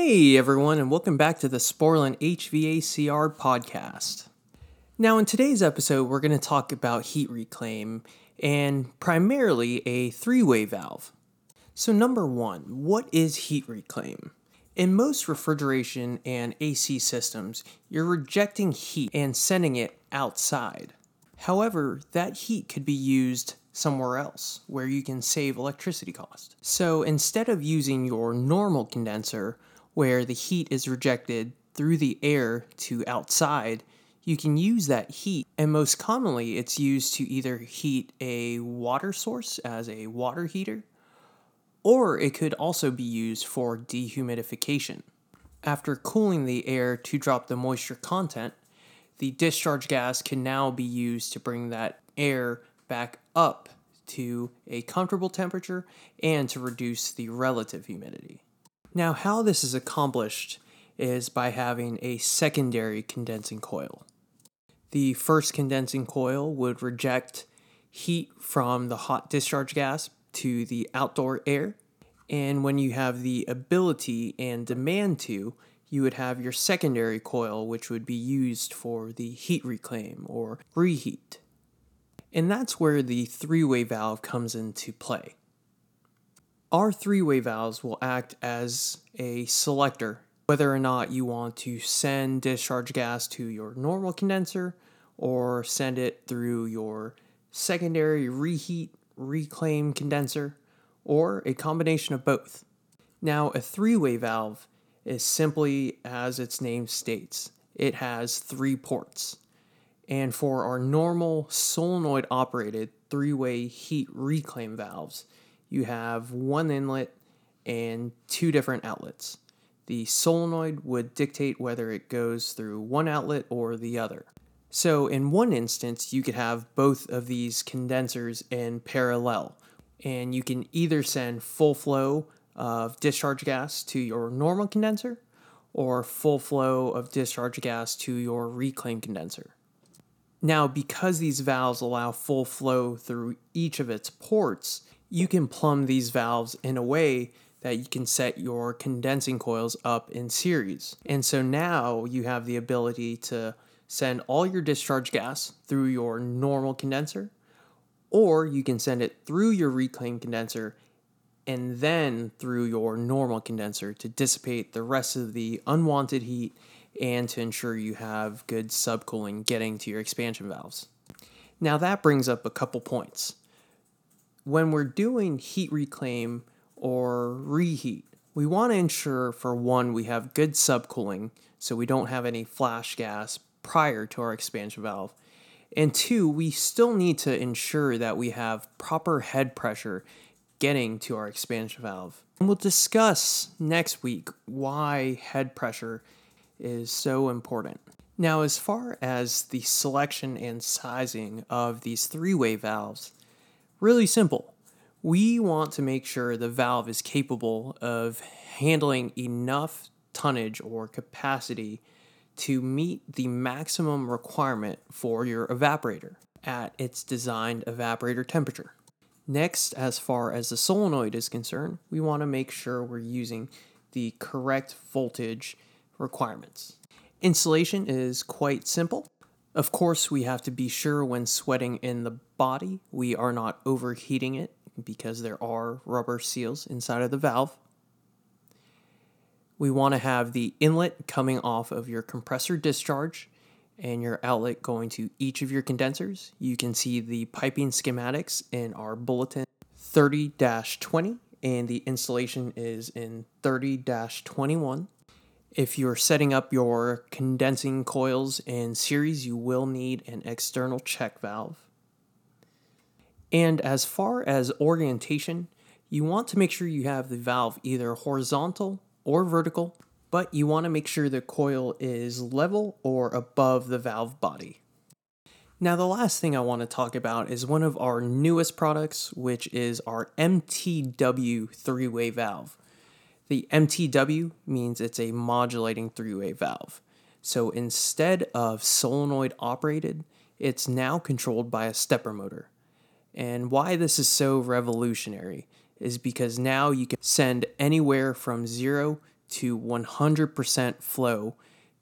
Hey everyone, and welcome back to the Sporlan HVACR podcast. Now, in today's episode, we're going to talk about heat reclaim and primarily a three way valve. So, number one, what is heat reclaim? In most refrigeration and AC systems, you're rejecting heat and sending it outside. However, that heat could be used somewhere else where you can save electricity cost. So instead of using your normal condenser where the heat is rejected through the air to outside, you can use that heat, and most commonly it's used to either heat a water source as a water heater, or it could also be used for dehumidification. After cooling the air to drop the moisture content, the discharge gas can now be used to bring that air back up to a comfortable temperature and to reduce the relative humidity. Now, how this is accomplished is by having a secondary condensing coil. The first condensing coil would reject heat from the hot discharge gas to the outdoor air. And when you have the ability and demand to, you would have your secondary coil, which would be used for the heat reclaim or reheat. And that's where the three way valve comes into play. Our three way valves will act as a selector whether or not you want to send discharge gas to your normal condenser or send it through your secondary reheat reclaim condenser or a combination of both. Now, a three way valve is simply as its name states it has three ports. And for our normal solenoid operated three way heat reclaim valves, you have one inlet and two different outlets. The solenoid would dictate whether it goes through one outlet or the other. So, in one instance, you could have both of these condensers in parallel, and you can either send full flow of discharge gas to your normal condenser or full flow of discharge gas to your reclaim condenser. Now, because these valves allow full flow through each of its ports, you can plumb these valves in a way that you can set your condensing coils up in series. And so now you have the ability to send all your discharge gas through your normal condenser, or you can send it through your reclaim condenser and then through your normal condenser to dissipate the rest of the unwanted heat and to ensure you have good subcooling getting to your expansion valves. Now, that brings up a couple points. When we're doing heat reclaim or reheat, we want to ensure, for one, we have good subcooling so we don't have any flash gas prior to our expansion valve. And two, we still need to ensure that we have proper head pressure getting to our expansion valve. And we'll discuss next week why head pressure is so important. Now, as far as the selection and sizing of these three way valves, really simple. We want to make sure the valve is capable of handling enough tonnage or capacity to meet the maximum requirement for your evaporator at its designed evaporator temperature. Next, as far as the solenoid is concerned, we want to make sure we're using the correct voltage requirements. Installation is quite simple. Of course, we have to be sure when sweating in the body we are not overheating it because there are rubber seals inside of the valve. We want to have the inlet coming off of your compressor discharge and your outlet going to each of your condensers. You can see the piping schematics in our bulletin 30 20, and the installation is in 30 21. If you're setting up your condensing coils in series, you will need an external check valve. And as far as orientation, you want to make sure you have the valve either horizontal or vertical, but you want to make sure the coil is level or above the valve body. Now, the last thing I want to talk about is one of our newest products, which is our MTW three way valve. The MTW means it's a modulating three way valve. So instead of solenoid operated, it's now controlled by a stepper motor. And why this is so revolutionary is because now you can send anywhere from 0 to 100% flow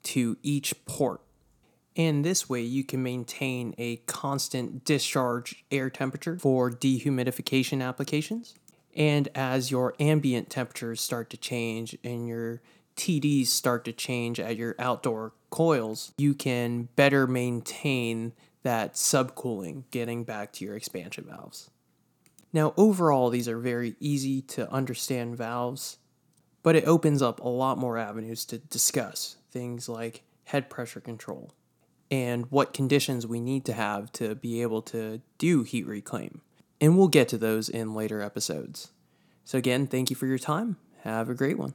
to each port. And this way, you can maintain a constant discharge air temperature for dehumidification applications. And as your ambient temperatures start to change and your TDs start to change at your outdoor coils, you can better maintain that subcooling getting back to your expansion valves. Now, overall, these are very easy to understand valves, but it opens up a lot more avenues to discuss things like head pressure control and what conditions we need to have to be able to do heat reclaim. And we'll get to those in later episodes. So, again, thank you for your time. Have a great one.